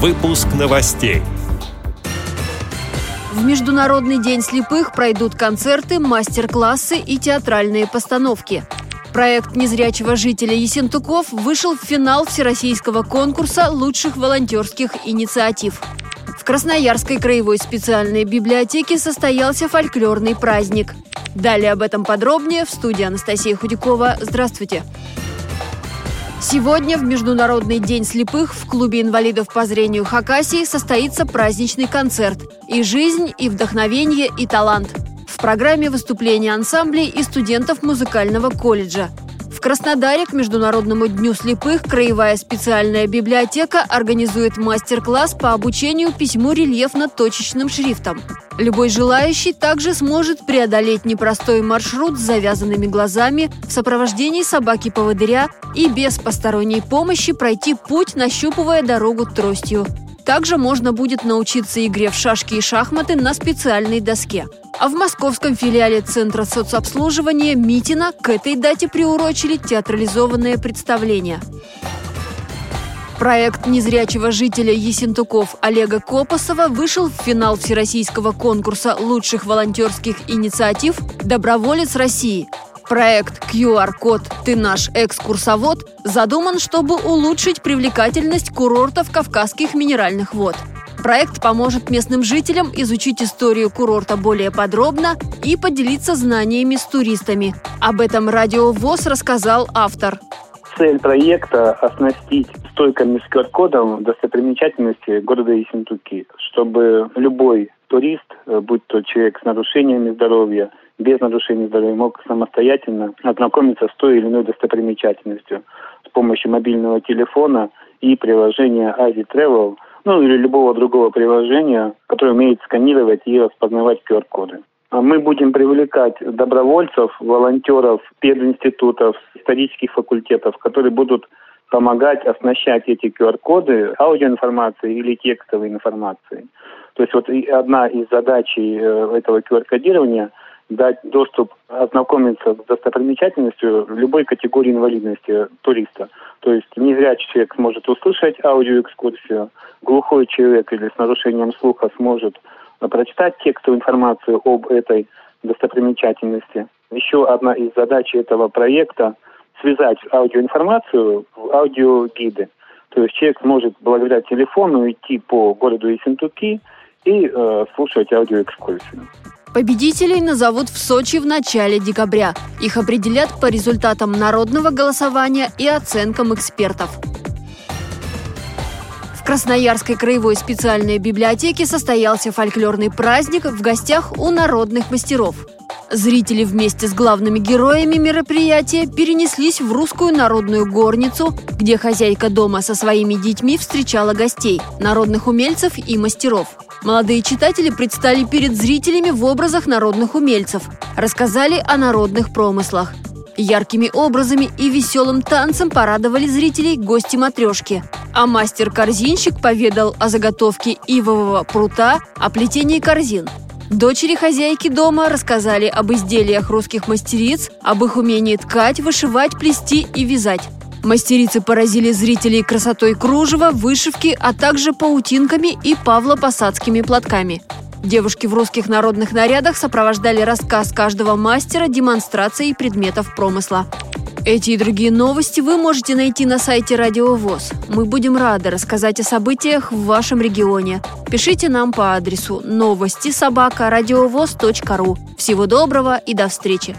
Выпуск новостей. В Международный день слепых пройдут концерты, мастер-классы и театральные постановки. Проект незрячего жителя Есентуков вышел в финал всероссийского конкурса лучших волонтерских инициатив. В Красноярской краевой специальной библиотеке состоялся фольклорный праздник. Далее об этом подробнее в студии Анастасия Худякова. Здравствуйте! Сегодня в Международный день слепых в клубе инвалидов по зрению Хакасии состоится праздничный концерт «И жизнь, и вдохновение, и талант». В программе выступления ансамблей и студентов музыкального колледжа. Краснодаре к Международному дню слепых Краевая специальная библиотека организует мастер-класс по обучению письму рельефно-точечным шрифтом. Любой желающий также сможет преодолеть непростой маршрут с завязанными глазами в сопровождении собаки-поводыря и без посторонней помощи пройти путь, нащупывая дорогу тростью. Также можно будет научиться игре в шашки и шахматы на специальной доске. А в московском филиале Центра соцобслуживания Митина к этой дате приурочили театрализованное представление. Проект незрячего жителя Есентуков Олега Копосова вышел в финал всероссийского конкурса лучших волонтерских инициатив «Доброволец России». Проект QR-код «Ты наш экскурсовод» задуман, чтобы улучшить привлекательность курортов Кавказских минеральных вод – Проект поможет местным жителям изучить историю курорта более подробно и поделиться знаниями с туристами. Об этом Радио ВОЗ рассказал автор. Цель проекта – оснастить стойками с QR-кодом достопримечательности города Ессентуки, чтобы любой турист, э, будь то человек с нарушениями здоровья, без нарушений здоровья, мог самостоятельно ознакомиться с той или иной достопримечательностью с помощью мобильного телефона и приложения Azi Travel – ну или любого другого приложения, которое умеет сканировать и распознавать QR-коды. А мы будем привлекать добровольцев, волонтеров, пединститутов, исторических факультетов, которые будут помогать оснащать эти QR-коды аудиоинформацией или текстовой информацией. То есть вот одна из задач э, этого QR-кодирования – дать доступ, ознакомиться с достопримечательностью любой категории инвалидности туриста. То есть незрячий человек сможет услышать аудиоэкскурсию, глухой человек или с нарушением слуха сможет прочитать текстовую информацию об этой достопримечательности. Еще одна из задач этого проекта – связать аудиоинформацию в аудиогиды. То есть человек сможет благодаря телефону идти по городу Ессентуки и э, слушать аудиоэкскурсию. Победителей назовут в Сочи в начале декабря. Их определят по результатам народного голосования и оценкам экспертов. В Красноярской краевой специальной библиотеке состоялся фольклорный праздник в гостях у народных мастеров. Зрители вместе с главными героями мероприятия перенеслись в русскую народную горницу, где хозяйка дома со своими детьми встречала гостей, народных умельцев и мастеров – Молодые читатели предстали перед зрителями в образах народных умельцев, рассказали о народных промыслах. Яркими образами и веселым танцем порадовали зрителей гости матрешки. А мастер-корзинщик поведал о заготовке ивового прута, о плетении корзин. Дочери хозяйки дома рассказали об изделиях русских мастериц, об их умении ткать, вышивать, плести и вязать. Мастерицы поразили зрителей красотой кружева, вышивки, а также паутинками и павлопосадскими платками. Девушки в русских народных нарядах сопровождали рассказ каждого мастера демонстрацией предметов промысла. Эти и другие новости вы можете найти на сайте Радио ВОЗ. Мы будем рады рассказать о событиях в вашем регионе. Пишите нам по адресу новости собака ру. Всего доброго и до встречи!